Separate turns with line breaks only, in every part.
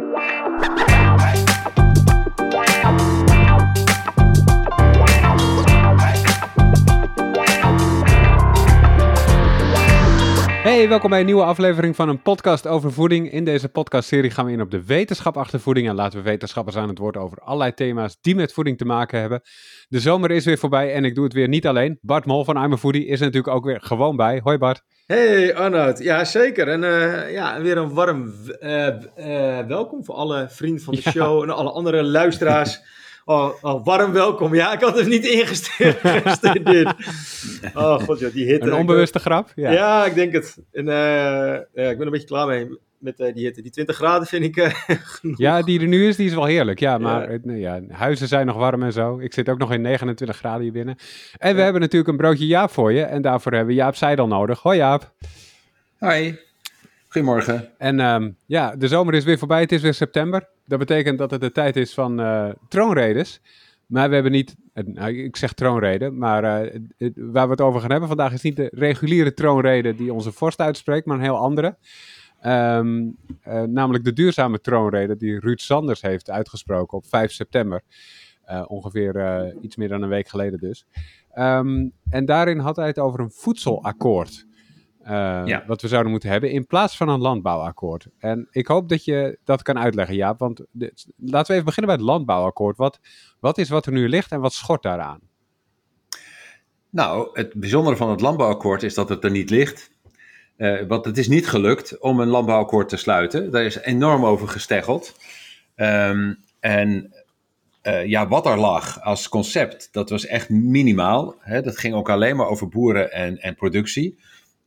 Wow. Hey, welkom bij een nieuwe aflevering van een podcast over voeding. In deze podcastserie gaan we in op de wetenschap achter voeding en laten we wetenschappers aan het woord over allerlei thema's die met voeding te maken hebben. De zomer is weer voorbij en ik doe het weer niet alleen. Bart Mol van I'm a Foodie is er natuurlijk ook weer gewoon bij. Hoi Bart.
Hey Arnoud, ja zeker. En uh, ja, weer een warm uh, uh, welkom voor alle vrienden van de ja. show en alle andere luisteraars. Oh, oh, warm welkom. Ja, ik had het niet ingestudeerd. oh god, joh, die hitte.
Een onbewuste grap?
Ja. ja, ik denk het. En ja, ik ben er een beetje klaar mee met die hitte. Die 20 graden vind ik genoeg.
Ja, die er nu is, die is wel heerlijk. Ja, maar ja. Nee, ja, huizen zijn nog warm en zo. Ik zit ook nog in 29 graden hier binnen. En we hebben natuurlijk een broodje Jaap voor je. En daarvoor hebben we Jaap Seidel nodig. Hoi Jaap.
Hoi. Goedemorgen.
En um, ja, de zomer is weer voorbij. Het is weer september. Dat betekent dat het de tijd is van uh, troonredes. Maar we hebben niet, nou, ik zeg troonreden, maar het, waar we het over gaan hebben vandaag is niet de reguliere troonrede die onze vorst uitspreekt, maar een heel andere. Um, uh, namelijk de duurzame troonrede die Ruud Sanders heeft uitgesproken op 5 september. ongeveer iets meer dan een week geleden dus. Um, en daarin had hij het over een voedselakkoord. Uh, ja. Wat we zouden moeten hebben in plaats van een landbouwakkoord. En ik hoop dat je dat kan uitleggen, Jaap. Want de, laten we even beginnen bij het landbouwakkoord. Wat, wat is wat er nu ligt en wat schort daaraan?
Nou, het bijzondere van het landbouwakkoord is dat het er niet ligt. Uh, want het is niet gelukt om een landbouwakkoord te sluiten. Daar is enorm over gesteggeld. Um, en uh, ja, wat er lag als concept, dat was echt minimaal. Hè? Dat ging ook alleen maar over boeren en, en productie.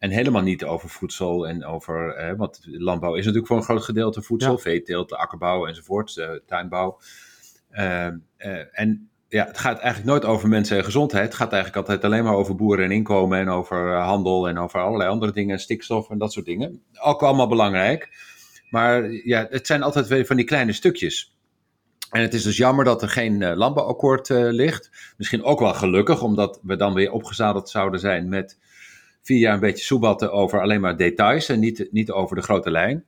En helemaal niet over voedsel en over, eh, want landbouw is natuurlijk voor een groot gedeelte voedsel, ja. veeteelt, akkerbouw enzovoort, uh, tuinbouw. Uh, en ja, het gaat eigenlijk nooit over mensen en gezondheid. Het gaat eigenlijk altijd alleen maar over boeren en inkomen en over handel en over allerlei andere dingen, stikstof en dat soort dingen. Ook allemaal belangrijk. Maar ja, het zijn altijd weer van die kleine stukjes. En het is dus jammer dat er geen landbouwakkoord ligt. Misschien ook wel gelukkig, omdat we dan weer opgezadeld zouden zijn met vier jaar een beetje soebatten over alleen maar details en niet, niet over de grote lijn.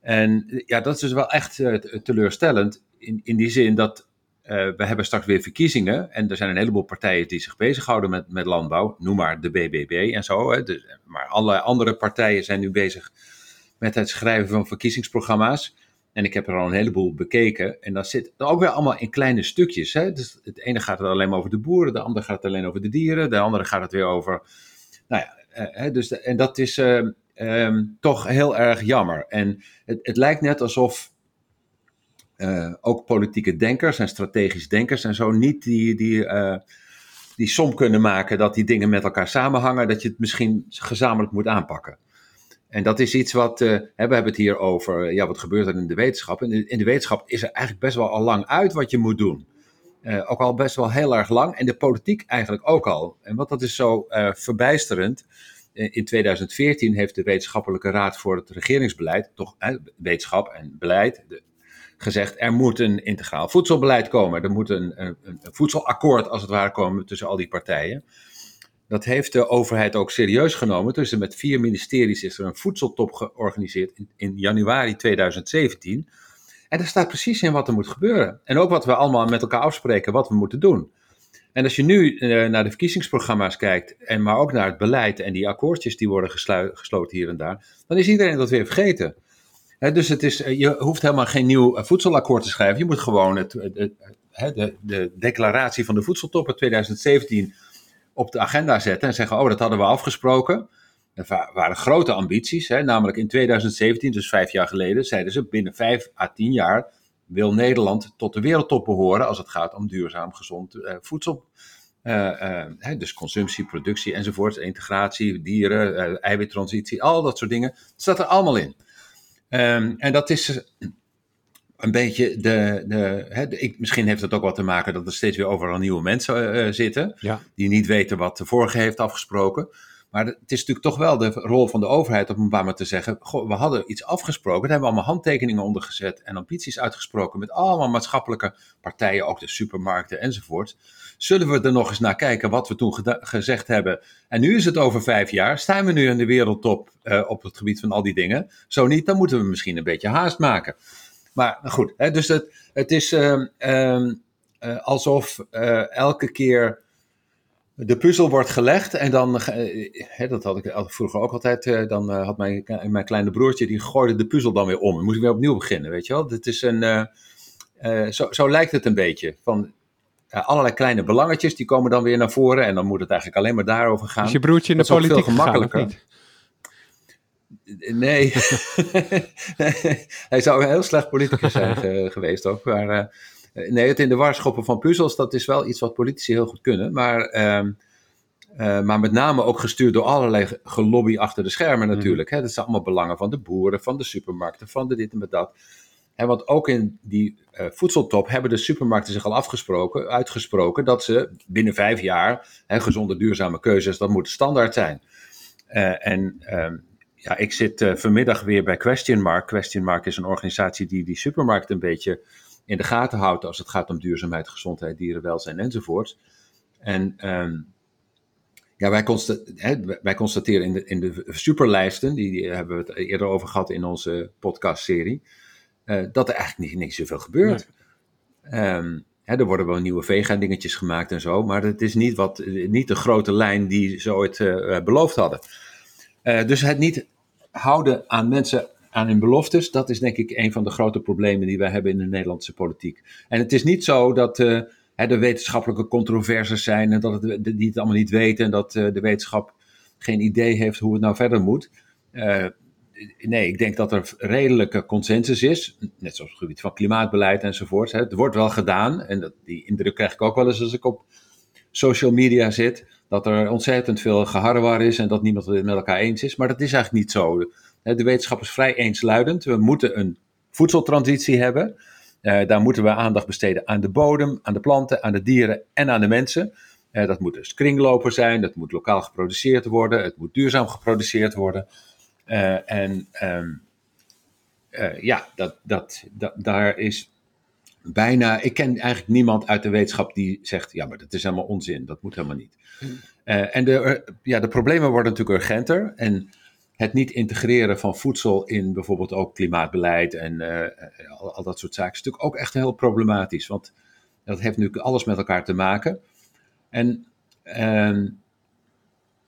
En ja, dat is dus wel echt uh, teleurstellend in, in die zin dat uh, we hebben straks weer verkiezingen en er zijn een heleboel partijen die zich bezighouden met, met landbouw, noem maar de BBB en zo. Hè. Dus, maar allerlei andere partijen zijn nu bezig met het schrijven van verkiezingsprogramma's. En ik heb er al een heleboel bekeken. En dat zit ook weer allemaal in kleine stukjes. Hè? Dus het ene gaat het alleen maar over de boeren, de andere gaat het alleen over de dieren, de andere gaat het weer over nou ja, uh, dus de, en dat is uh, um, toch heel erg jammer. En het, het lijkt net alsof uh, ook politieke denkers en strategisch denkers en zo niet die, die, die som kunnen maken dat die dingen met elkaar samenhangen, dat je het misschien gezamenlijk moet aanpakken. En dat is iets wat, we hebben het hier over, ja, wat gebeurt er in de wetenschap? In de wetenschap is er eigenlijk best wel al lang uit wat je moet doen. Uh, ook al best wel heel erg lang. En de politiek eigenlijk ook al. En wat dat is zo uh, verbijsterend. In 2014 heeft de Wetenschappelijke Raad voor het Regeringsbeleid, toch eh, wetenschap en beleid, de, gezegd: er moet een integraal voedselbeleid komen. Er moet een, een, een, voedselakkoord, als het ware, komen tussen al die partijen. Dat heeft de overheid ook serieus genomen. Tussen met vier ministeries is er een voedseltop georganiseerd in, in januari 2017 en daar staat precies in wat er moet gebeuren. En ook wat we allemaal met elkaar afspreken, wat we moeten doen. En als je nu uh, naar de verkiezingsprogramma's kijkt, en maar ook naar het beleid en die akkoordjes die worden gesloten hier en daar, dan is iedereen dat weer vergeten. Dus het is, je hoeft helemaal geen nieuw voedselakkoord te schrijven. Je moet gewoon het, het, de, de, declaratie van de voedseltop in 2017 op de agenda zetten en zeggen: Oh, dat hadden we afgesproken. Er waren grote ambities, hè, namelijk in 2017, dus vijf jaar geleden, zeiden ze binnen vijf à tien jaar wil Nederland tot de wereldtop behoren als het gaat om duurzaam gezond uh, voedsel. Uh, uh, dus consumptie, productie enzovoort, integratie, dieren, eiwittransitie, al dat soort dingen. Dat staat er allemaal in. Um, en dat is een beetje de. de, ik, misschien heeft het ook wat te maken dat er steeds weer overal nieuwe mensen zitten. Ja. Die niet weten wat de vorige heeft afgesproken. Maar het is natuurlijk toch wel de rol van de overheid op een bepaald moment te zeggen: goh, we hadden iets afgesproken, daar hebben we allemaal handtekeningen onder gezet en ambities uitgesproken met allemaal maatschappelijke partijen, ook de supermarkten enzovoort. Zullen we er nog eens naar kijken wat we toen gezegd hebben? En nu is het over vijf jaar. Staan we nu in de wereldtop uh, op het gebied van al die dingen? Zo niet, dan moeten we misschien een beetje haast maken. Maar goed, hè, dus het, het is ehm, ehm, eh, alsof eh, elke keer de puzzel wordt gelegd en dan, eh, hè, dat had ik vroeger ook altijd, eh, dan eh, had mijn, mijn kleine broertje, die gooide de puzzel dan weer om. Dan moest ik weer opnieuw beginnen, weet je wel. Dit is een, zo, zo lijkt het een beetje. Van allerlei kleine belangetjes, die komen dan weer naar voren en dan moet het eigenlijk alleen maar daarover gaan.
Is je broertje in de
Dat is veel
politiek gegaan, of
gemakkelijker.
niet?
Nee, hij zou een heel slecht politicus zijn ge- geweest ook. Maar nee, het in de war schoppen van puzzels, dat is wel iets wat politici heel goed kunnen. Maar, ehm, eh, maar met name ook gestuurd door allerlei ge- gelobby achter de schermen natuurlijk. Hè. Dat zijn allemaal belangen van de boeren, van de supermarkten, van de dit en dat. Hè, want ook in die eh, voedseltop hebben de supermarkten zich al afgesproken, uitgesproken dat ze binnen vijf jaar hè, gezonde, duurzame keuzes, dat moet standaard zijn. Eh, en ehm, ja, ik zit eh, vanmiddag weer bij Question Mark. Question Mark is een organisatie die die supermarkt een beetje in de gaten houdt als het gaat om duurzaamheid, gezondheid, dierenwelzijn enzovoort. En ehm, ja, wij, consta- hè, wij constateren in de, in de superlijsten, die, die hebben we het eerder over gehad in onze podcastserie, eh, dat er eigenlijk niet, niet zoveel gebeurt. Ehm, hè, er worden wel nieuwe vega-dingetjes gemaakt en zo, maar het is niet, wat, niet de grote lijn die ze ooit eh, beloofd hadden. Eh, dus het niet houden aan mensen aan hun beloftes, dat is denk ik een van de grote problemen die wij hebben in de Nederlandse politiek. En het is niet zo dat eh, hè, er wetenschappelijke controversies zijn en dat het, die het allemaal niet weten en dat eh, de wetenschap geen idee heeft hoe het nou verder moet. Eh, nee, ik denk dat er redelijke consensus is, net zoals op het gebied van klimaatbeleid enzovoort. Het wordt wel gedaan en dat, die indruk krijg ik ook wel eens als ik op social media zit, dat er ontzettend veel geharrewar is en dat niemand het met elkaar eens is. Maar dat is eigenlijk niet zo. De wetenschap is vrij eensluidend. We moeten een voedseltransitie hebben. Eh, daar moeten we aandacht besteden aan de bodem, aan de planten, aan de dieren en aan de mensen. Eh, dat moet dus kringloper zijn, dat moet lokaal geproduceerd worden, het moet duurzaam geproduceerd worden. Eh, en ehm, eh, ja, dat, dat, dat, daar is bijna. Ik ken eigenlijk niemand uit de wetenschap die zegt: ja, maar dat is helemaal onzin, dat moet helemaal niet. Eh, en de, ja, de problemen worden natuurlijk urgenter. En het niet integreren van voedsel in bijvoorbeeld ook klimaatbeleid en eh, al, al dat soort zaken is natuurlijk ook echt heel problematisch. Want dat heeft natuurlijk alles met elkaar te maken. En ehm,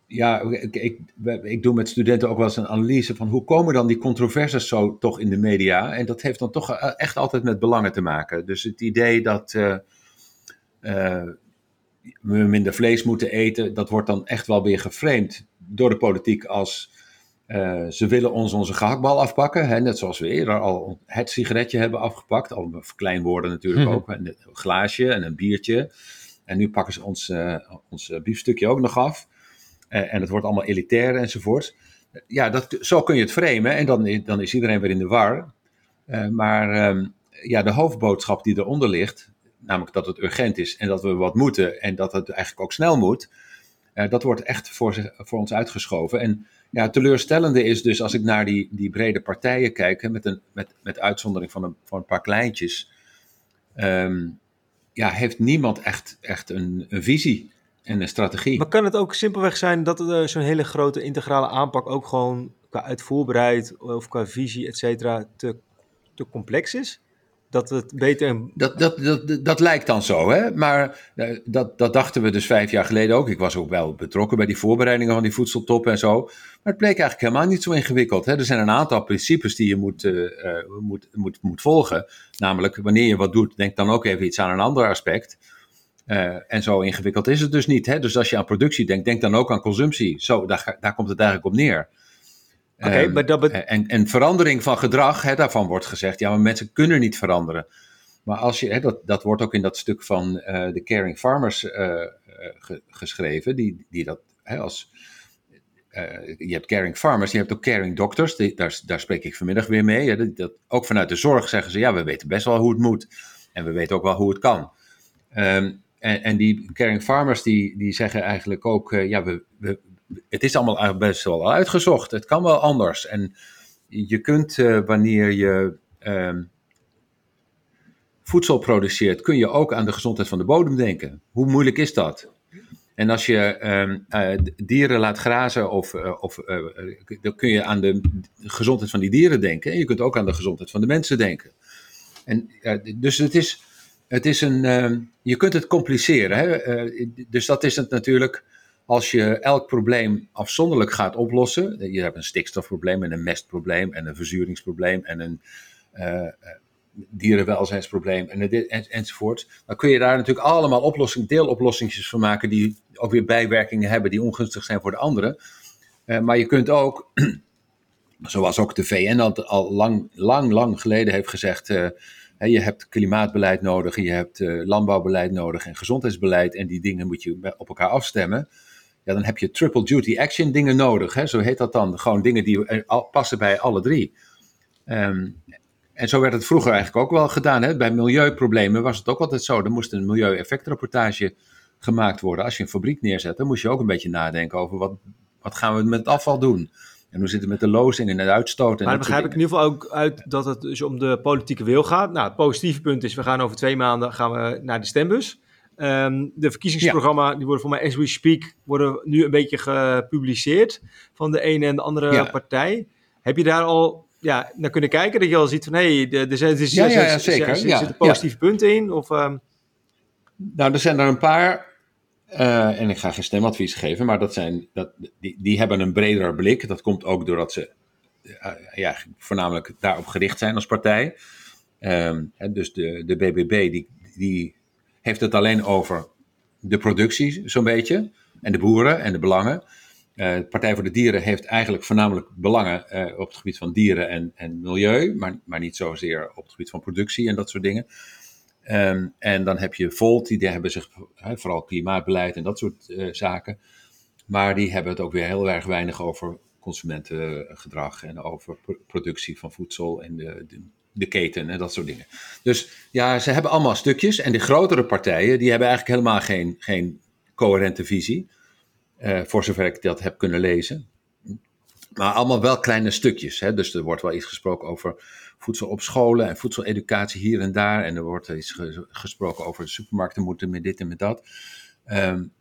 ja, ik, ik, ik doe met studenten ook wel eens een analyse van hoe komen dan die controversies zo toch in de media? En dat heeft dan toch eh, echt altijd met belangen te maken. Dus het idee dat eh, eh, we minder vlees moeten eten, dat wordt dan echt wel weer geframed door de politiek als eh, ze willen ons onze gehaktbal afpakken. Hè, net zoals we eerder al het sigaretje hebben afgepakt. Al verkleinwoorden natuurlijk
Mhm.
ook. Een glaasje en een biertje. En nu pakken ze ons, eh, ons eh, biefstukje ook nog af. En het wordt allemaal elitair enzovoort. Ja, dat, zo kun je het framen en dan, dan is iedereen weer in de war. Maar ehm, ja, de hoofdboodschap die eronder ligt, namelijk dat het urgent is en dat we wat moeten en dat het eigenlijk ook snel moet, dat wordt echt voor, zich, voor ons uitgeschoven. En ja, het teleurstellende is dus als ik naar die, die brede partijen kijk, met, een, met, met uitzondering van een, van een paar kleintjes, ehm, ja, heeft niemand echt, echt een, een visie en een strategie.
Maar kan het ook simpelweg zijn dat eh, zo'n hele grote integrale aanpak ook gewoon qua uitvoerbaarheid of qua visie, et cetera, te, te complex is? Dat het beter...
Dat, dat, dat, dat lijkt dan zo, hè? maar eh, dat, dat dachten we dus vijf jaar geleden ook. Ik was ook wel betrokken bij die voorbereidingen van die voedseltop en zo. Maar het bleek eigenlijk helemaal niet zo ingewikkeld. Hè? Er zijn een aantal principes die je moet, eh, eh, moet, moet, moet volgen. Namelijk, wanneer je wat doet, denk dan ook even iets aan een ander aspect. En zo ingewikkeld is het dus niet. Hè? Dus als je aan productie denkt, denk dan ook aan consumptie. Zo, daar, daar komt het eigenlijk op neer.
Oké,
Ehm,
dat bet-
en, en verandering van gedrag, hè, daarvan wordt gezegd, ja, maar mensen kunnen niet veranderen. Maar als je, hè, dat, dat wordt ook in dat stuk van eh, de Caring Farmers eh, eh, ge- geschreven, die, die dat hè, als. eh, je hebt caring farmers, je hebt ook caring doctors, die, daar, daar spreek ik vanmiddag weer mee. Hè, dat, dat, ook vanuit de zorg zeggen ze, ja, we weten best wel hoe het moet. En we weten ook wel hoe het kan. Ehm, en, en die caring farmers, die, die zeggen eigenlijk ook, eh, ja, we, we, het is allemaal best wel uitgezocht. Het kan wel anders. En je kunt, eh, wanneer je ehm, voedsel produceert, kun je ook aan de gezondheid van de bodem denken. Hoe moeilijk is dat? En als je ehm, eh, dieren laat grazen, of, eh, of, dan kun je aan de gezondheid van die dieren denken. En je kunt ook aan de gezondheid van de mensen denken. En, dus het is, het is een, ehm, je kunt het compliceren. Hè? Dus dat is het natuurlijk als je elk probleem afzonderlijk gaat oplossen. Je hebt een stikstofprobleem en een mestprobleem en een verzuringsprobleem en een uh, dierenwelzijnsprobleem en, en, enzovoort. Dan kun je daar natuurlijk allemaal oplossing, deeloplossingjes van maken die ook weer bijwerkingen hebben die ongunstig zijn voor de anderen. Uh, maar je kunt ook, zoals ook de VN al, al lang, lang, lang geleden heeft gezegd, je hebt klimaatbeleid nodig, je hebt landbouwbeleid nodig en gezondheidsbeleid en die dingen moet je op elkaar afstemmen. Ja, dan heb je triple duty action dingen nodig, hè? zo heet dat dan. Gewoon dingen die passen bij alle drie. Um, en zo werd het vroeger eigenlijk ook wel gedaan. Hè? Bij milieuproblemen was het ook altijd zo. Er moest een milieueffectrapportage gemaakt worden. Als je een fabriek neerzet, dan moest je ook een beetje nadenken over wat, wat gaan we met het afval doen. En hoe zit het met de lozing en de uitstoot? En
maar dan begrijp ik in ieder geval ook uit dat het dus om de politieke wil gaat. Nou, het positieve punt is, we gaan over twee maanden gaan we naar de stembus. Um, de verkiezingsprogramma, die worden voor mij as we speak, worden nu een beetje gepubliceerd van de ene en de andere partij. Heb je daar al ja, naar kunnen kijken? Dat je al ziet van, hé, hey, er zijn ja, ja, ja, zeker. Er zitten positieve punten in? Of, um...
Nou, er zijn er een paar, uh, en ik ga geen stemadvies geven, maar dat zijn, dat, die, die hebben een bredere blik. Dat komt ook doordat ze uh, ja, voornamelijk daarop gericht zijn als partij. Um, hè, dus de, de BBB, die, die heeft het alleen over de productie, zo'n beetje. En de boeren en de belangen. De Partij voor de Dieren heeft eigenlijk voornamelijk belangen uh, op het gebied van dieren en, en milieu, maar, maar niet zozeer op het gebied van productie en dat soort dingen. Um, en dan heb je Volt, die hebben zich vooral klimaatbeleid en dat soort zaken. Maar die hebben het ook weer heel erg weinig over consumentengedrag en over productie van voedsel en de, de, de, keten en dat soort dingen. Dus ja, ze hebben allemaal stukjes. En de grotere partijen, die hebben eigenlijk helemaal geen, geen coherente visie. Uh, voor zover ik dat heb kunnen lezen. Maar allemaal wel kleine stukjes. Hè? Dus er wordt wel iets gesproken over voedsel op scholen en voedseleducatie hier en daar. En er wordt iets gesproken over de supermarkten moeten met dit en met dat. Um,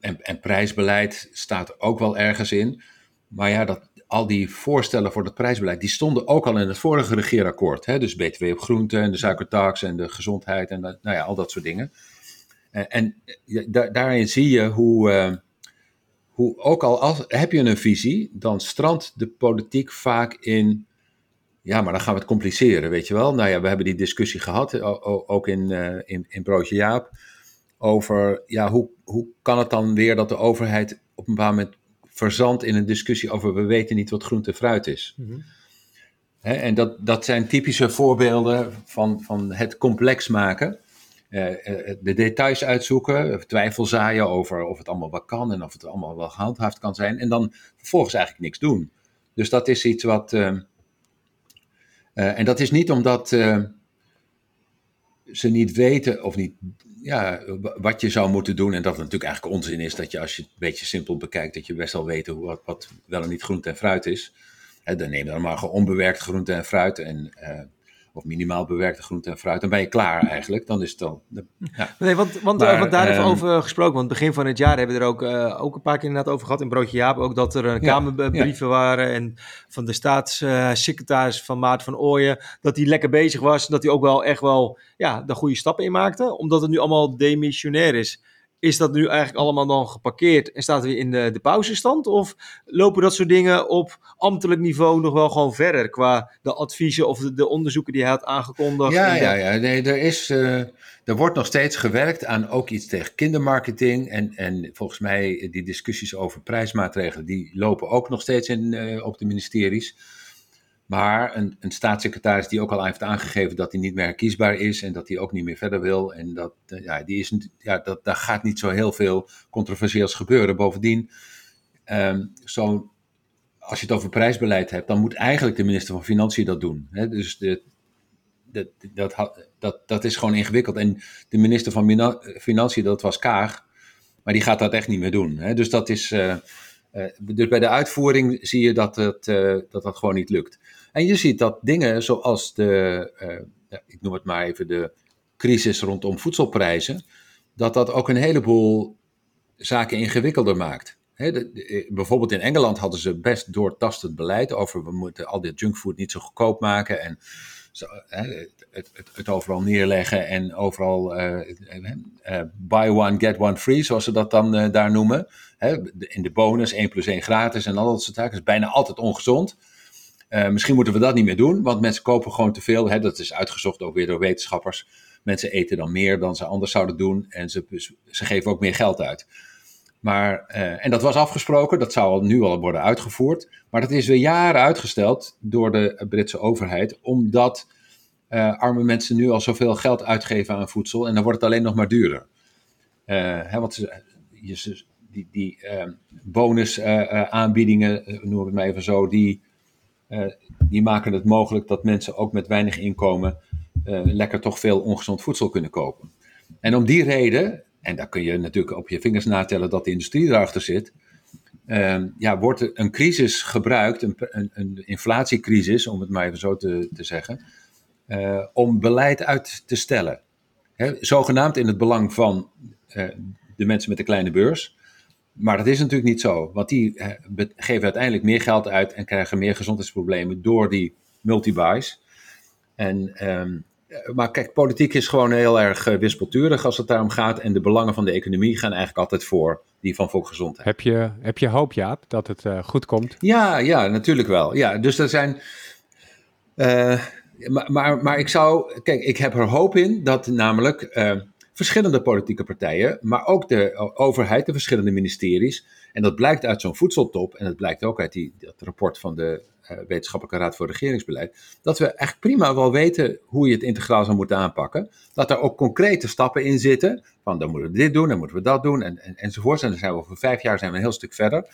en, en, prijsbeleid staat ook wel ergens in. Maar ja, dat, al die voorstellen voor dat prijsbeleid, die stonden ook al in het vorige regeerakkoord. Hè? Dus BTW op groenten en de suikertax en de gezondheid en nou ja, al dat soort dingen. En, en da, daarin zie je hoe... Uh, hoe ook al als, heb je een visie, dan strandt de politiek vaak in. Ja, maar dan gaan we het compliceren, weet je wel. Nou ja, we hebben die discussie gehad, ook in, uh, in, in Broodje Jaap, over ja, hoe, hoe kan het dan weer dat de overheid op een bepaald moment verzandt in een discussie over we weten niet wat groente en fruit is. Mm en dat, dat zijn typische voorbeelden van, van het complex maken. Eh, eh, de details uitzoeken, twijfel zaaien over of het allemaal wel kan en of het allemaal wel gehandhaafd kan zijn. En dan vervolgens eigenlijk niks doen. Dus dat is iets wat. Uh, en dat is niet omdat ze niet weten of niet. Ja, wat je zou moeten doen. En dat het natuurlijk eigenlijk onzin is dat je, als je het een beetje simpel bekijkt, dat je best wel weet hoe, wat, wat wel en niet groente en fruit is. dan neem dan maar onbewerkt groente en fruit. En of minimaal bewerkte groente en fruit, dan ben je klaar eigenlijk. Dan is het dan.
Ja. Nee, want, want, maar, want daar even ehm, over gesproken. Want begin van het jaar hebben we er ook, uh, ook een paar keer inderdaad over gehad. In Broodje Jaap ook dat er uh, kamerbrieven waren. En van de staatssecretaris van Maart van Ooyen. Dat hij lekker bezig was. Dat hij ook wel echt wel ja, de goede stappen in maakte. Omdat het nu allemaal demissionair is is dat nu eigenlijk allemaal dan geparkeerd en staat weer in de, de pauzestand? Of lopen dat soort dingen op ambtelijk niveau nog wel gewoon verder qua de adviezen of de, de onderzoeken die hij had aangekondigd?
Ja, ja, ja. Nee, er, is, uh, er wordt nog steeds gewerkt aan ook iets tegen kindermarketing. En, en volgens mij die discussies over prijsmaatregelen, die lopen ook nog steeds in, uh, op de ministeries. Maar een, een, staatssecretaris die ook al heeft aangegeven dat hij niet meer herkiesbaar is en dat hij ook niet meer verder wil. En dat, eh, ja, die is, ja, dat, daar gaat niet zo heel veel controversieels gebeuren. Bovendien, um, zo, als je het over prijsbeleid hebt, dan moet eigenlijk de minister van Financiën dat doen. Hè? Dus de, dat, dat, dat is gewoon ingewikkeld. En de minister van Financiën, dat was Kaag, maar die gaat dat echt niet meer doen. Hè? Dus dat is. Uh, uh, dus bij de uitvoering zie je dat het, dat, dat gewoon niet lukt. En je ziet dat dingen zoals de, uh, ik noem het maar even de crisis rondom voedselprijzen, dat dat ook een heleboel zaken ingewikkelder maakt. de, bijvoorbeeld in Engeland hadden ze best doortastend beleid over we moeten al dit junkfood niet zo goedkoop maken en het, het, het, overal neerleggen en overal buy one, get one free, zoals ze dat dan daar noemen. in de bonus, 1 plus 1 gratis en al dat soort zaken. Is bijna altijd ongezond. Misschien moeten we dat niet meer doen, want mensen kopen gewoon te veel. Hè, dat is uitgezocht ook weer door wetenschappers. Mensen eten dan meer dan ze anders zouden doen en ze, ze geven ook meer geld uit. Maar, uh, en dat was afgesproken, dat zou nu al worden uitgevoerd. Maar dat is weer jaren uitgesteld door de Britse overheid, omdat uh, arme mensen nu al zoveel geld uitgeven aan voedsel en dan wordt het alleen nog maar duurder. Hè, want je, die, die bonusaanbiedingen, noem het maar even zo, die, die maken het mogelijk dat mensen ook met weinig inkomen lekker toch veel ongezond voedsel kunnen kopen. En om die reden en daar kun je natuurlijk op je vingers natellen dat de industrie erachter zit. Uh, ja, wordt een crisis gebruikt, een, een, een, inflatiecrisis, om het maar even zo te, te zeggen, uh, om beleid uit te stellen. Zogenaamd in het belang van de mensen met de kleine beurs. Maar dat is natuurlijk niet zo, want die eh, geven uiteindelijk meer geld uit en krijgen meer gezondheidsproblemen door die multibuys. En um, eh, maar kijk, politiek is gewoon heel erg uh, wispelturig als het daarom gaat. En de belangen van de economie gaan eigenlijk altijd voor die van volksgezondheid.
Heb je, heb je hoop, Jaap, dat het uh, goed komt?
Ja, ja, natuurlijk wel. Ja, dus er zijn. maar, maar, maar ik zou. Kijk, ik heb er hoop in dat namelijk verschillende politieke partijen, maar ook de overheid, de verschillende ministeries. En dat blijkt uit zo'n voedseltop en dat blijkt ook uit die, dat rapport van de uh, Wetenschappelijke Raad voor Regeringsbeleid, dat we echt prima wel weten hoe je het integraal zou moeten aanpakken. Dat er ook concrete stappen in zitten, van dan moeten we dit doen, dan moeten we dat doen, en, en, enzovoort. En dan zijn we over vijf jaar zijn we een heel stuk verder.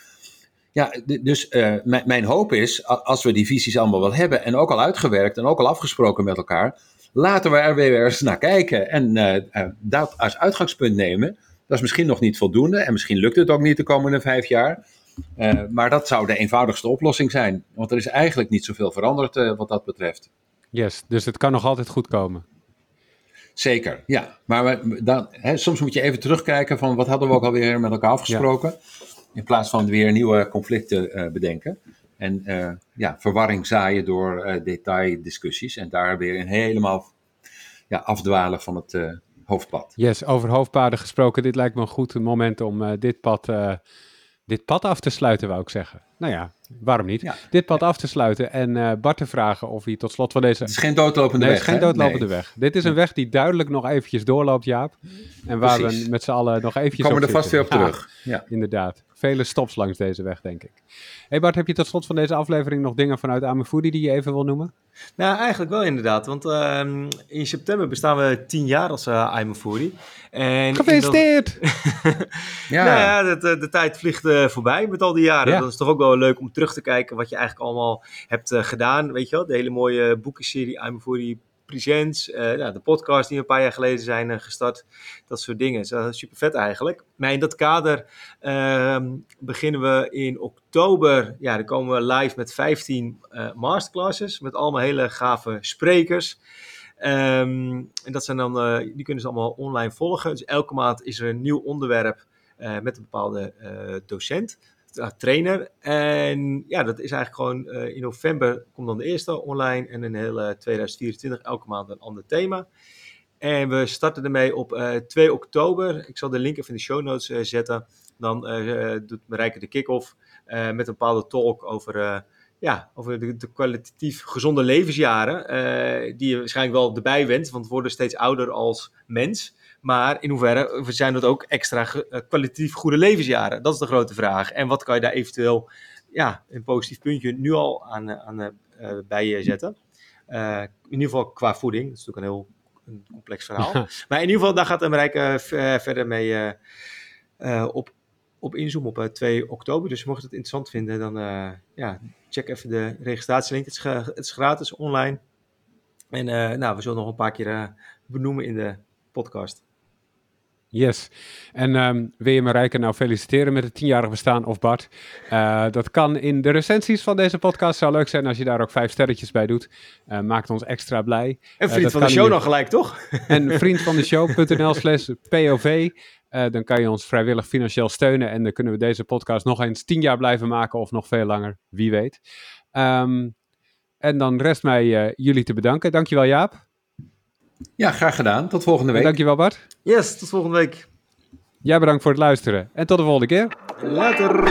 Ja, dus uh, mijn hoop is, als we die visies allemaal wel hebben en ook al uitgewerkt en ook al afgesproken met elkaar, laten we er weer eens naar kijken en uh, dat als uitgangspunt nemen. Dat is misschien nog niet voldoende en misschien lukt het ook niet de komende vijf jaar. Uh, maar dat zou de eenvoudigste oplossing zijn. Want er is eigenlijk niet zoveel veranderd uh, wat dat betreft.
Yes, dus het kan nog altijd goed komen.
Zeker, ja. Maar we, dan, hè, soms moet je even terugkijken van wat hadden we ook alweer met elkaar afgesproken. Ja. In plaats van weer nieuwe conflicten uh, bedenken. En ja, verwarring zaaien door detaildiscussies. En daar weer helemaal ja, afdwalen van het hoofdpad.
Yes, over hoofdpaden gesproken. Dit lijkt me een goed moment om dit pad dit pad af te sluiten, wou ik zeggen. Nou ja, waarom niet? Dit pad af te sluiten en uh, Bart te vragen of hij tot slot van deze...
Het is geen doodlopende
nee,
weg,
Het is geen doodlopende weg. Dit is een weg die duidelijk nog eventjes doorloopt, Jaap. En waar
Precies.
we met z'n allen nog eventjes
Komen
op
er vast weer op terug.
Ja,
Ja.
inderdaad. Vele stops langs deze weg, denk ik. hey Bart, heb je tot slot van deze aflevering nog dingen vanuit Amefoodie die je even wil noemen?
Nou, eigenlijk wel inderdaad. Want ehm, in september bestaan we tien jaar als uh, I'm a Foodie. En
Gefeliciteerd!
Ja.
Nou ja, de, de, de tijd vliegt eh, voorbij met al die jaren.
Ja.
Dat is toch ook wel leuk om terug te kijken wat je eigenlijk allemaal hebt eh, gedaan. Weet je wel, de hele mooie boekenserie I'm a Foodie Presents. eh, nou, de podcast die een paar jaar geleden zijn eh, gestart. Dat soort dingen. Super vet eigenlijk. Maar in dat kader ehm, beginnen we in oktober. Ja, dan komen we live met 15 eh, masterclasses. Met allemaal hele gave sprekers. Ehm, en dat zijn dan, die kunnen ze allemaal online volgen. Dus elke maand is er een nieuw onderwerp met een bepaalde docent, trainer. En ja, dat is eigenlijk gewoon eh, in november komt dan de eerste online en in heel 2024 elke maand een ander thema. En we starten ermee op eh, 2 oktober. Ik zal de link even in de show notes eh, zetten. Dan eh, doet Marijke de kick-off eh, met een bepaalde talk over, eh, ja, over de, de kwalitatief gezonde levensjaren. eh, die je waarschijnlijk wel erbij went, want we worden steeds ouder als mens. Maar in hoeverre zijn dat ook extra eh, kwalitatief goede levensjaren? Dat is de grote vraag. En wat kan je daar eventueel, ja, een positief puntje nu al aan, eh, aan, eh, bij je zetten? In ieder geval qua voeding. Dat is natuurlijk een heel een complex verhaal. Maar in ieder geval, daar gaat v- eh, verder mee op, op inzoomen op eh, 2 oktober. Dus mocht je het interessant vinden, dan ja, check even de registratielink. Het is, het is gratis online. En nou, we zullen nog een paar keer benoemen in de podcast.
Yes. En ehm, wil je Marijke nou feliciteren met het tienjarig bestaan of Bart? Eh, dat kan in de recensies van deze podcast. Zou leuk zijn als je daar ook vijf sterretjes bij doet. Eh, maakt ons extra blij.
En
Eh,
vriend van de show nog gelijk, toch?
En vriendvandeshow.nl slash POV. Dan kan je ons vrijwillig financieel steunen. En dan kunnen we deze podcast nog eens tien jaar blijven maken of nog veel langer. Wie weet. Ehm, En dan rest mij jullie te bedanken. Dankjewel Jaap.
Ja, graag gedaan. Tot volgende week.
dankjewel Bart.
Yes, tot volgende week.
Jij bedankt voor het luisteren. En tot de volgende keer.
Later.